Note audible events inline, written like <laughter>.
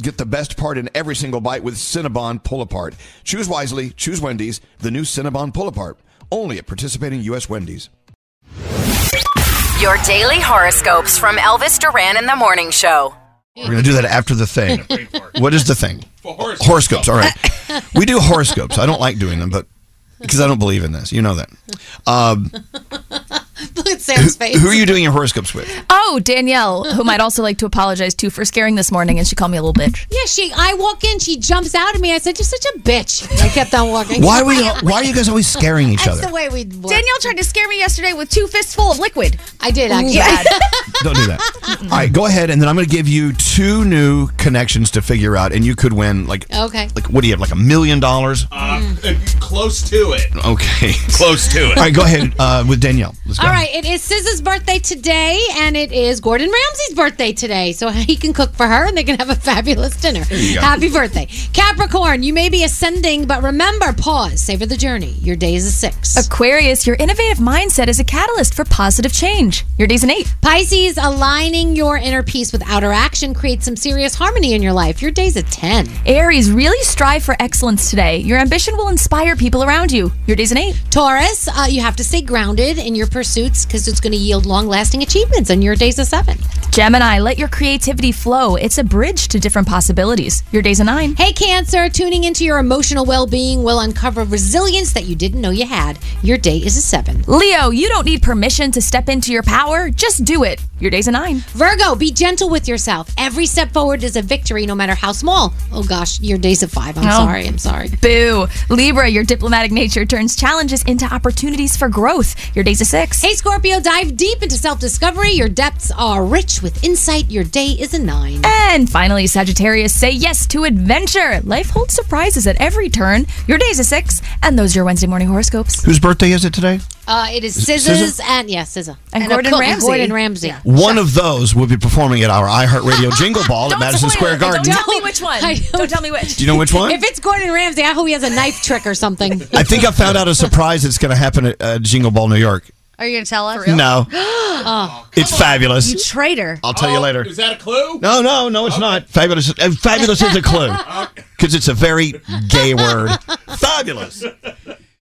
Get the best part in every single bite with Cinnabon Pull Apart. Choose wisely, choose Wendy's, the new Cinnabon Pull Apart. Only at participating U.S. Wendy's. Your daily horoscopes from Elvis Duran in the Morning Show. We're going to do that after the thing. what is the thing? horoscopes. All right. We do horoscopes. I don't like doing them, but because I don't believe in this. You know that. Um, Look at Sam's face. who are you doing your horoscopes with? Oh, Danielle, whom I'd also like to apologize to for scaring this morning, and she called me a little bitch. Yeah, she. I walk in, she jumps out at me. I said, "You're such a bitch." I kept on walking. Why are we? Why are you guys always scaring each That's other? the way we. Work. Danielle tried to scare me yesterday with two fists full of liquid. I did actually. Bad. Don't do that. All right, go ahead, and then I'm going to give you two new connections to figure out, and you could win like Okay. like what do you have like a million dollars? Uh, close to it. Okay, <laughs> Close to it. All right, go ahead uh, with Danielle. Let's go. All right, it is SZA's birthday today, and it is Gordon Ramsay's birthday today. So <laughs> he can cook for her, and they can have a fabulous dinner. you go. Happy birthday, Capricorn! You may be ascending, but remember, pause, savor the journey. Your day is a six. Aquarius, your innovative mindset is a catalyst for positive change. Your day's an eight. Pisces, aligning your inner peace with outer action creates some serious harmony in your life. Your day's a ten. Aries, really strive for excellence today. Your ambition will inspire people around you. Your day's an eight. Taurus, uh, you have to stay grounded in your pursuits because it's going to yield long-lasting achievements, and your day's a seven. Gemini, let your creativity flow. It's a bridge to different possibilities. Your day's a nine. Hey, Cancer, tuning into your emotional well being will uncover resilience that you didn't know you had. Your day is a seven. Leo, you don't need permission to step into your power. Just do it. Your day's a nine. Virgo, be gentle with yourself. Every step forward is a victory, no matter how small. Oh gosh, your day's a five. I'm Oh. sorry. I'm sorry. Boo. Libra, your diplomatic nature turns challenges into opportunities for growth. Your day's a six. Hey, Scorpio, dive deep into self discovery. Your depths are rich with insight. Your day is a nine. And finally, Sagittarius, say yes to adventure. Life holds surprises at every turn. Your day's a six. And those are your Wednesday morning horoscopes. Whose birthday is it today? Uh, it is scissors and yeah, scissor And a Gordon cook- Ramsay. Gordon Ramsay. One of those will be performing at our iHeartRadio <laughs> Jingle Ball at Madison spoil Square Garden. Don't tell me which one. Don't- Don't tell me which. Do you know which one? If it's Gordon Ramsay, I hope he has a knife trick or something. I think I found out a surprise that's going to happen at uh, Jingle Ball, New York. Are you going to tell us? No, <gasps> oh, it's fabulous. You traitor. I'll tell you Oh, later. Is that a clue? No, no, no, it's not. Fabulous. uh, Fabulous is a clue <laughs> because it's a very gay word. <laughs> Fabulous.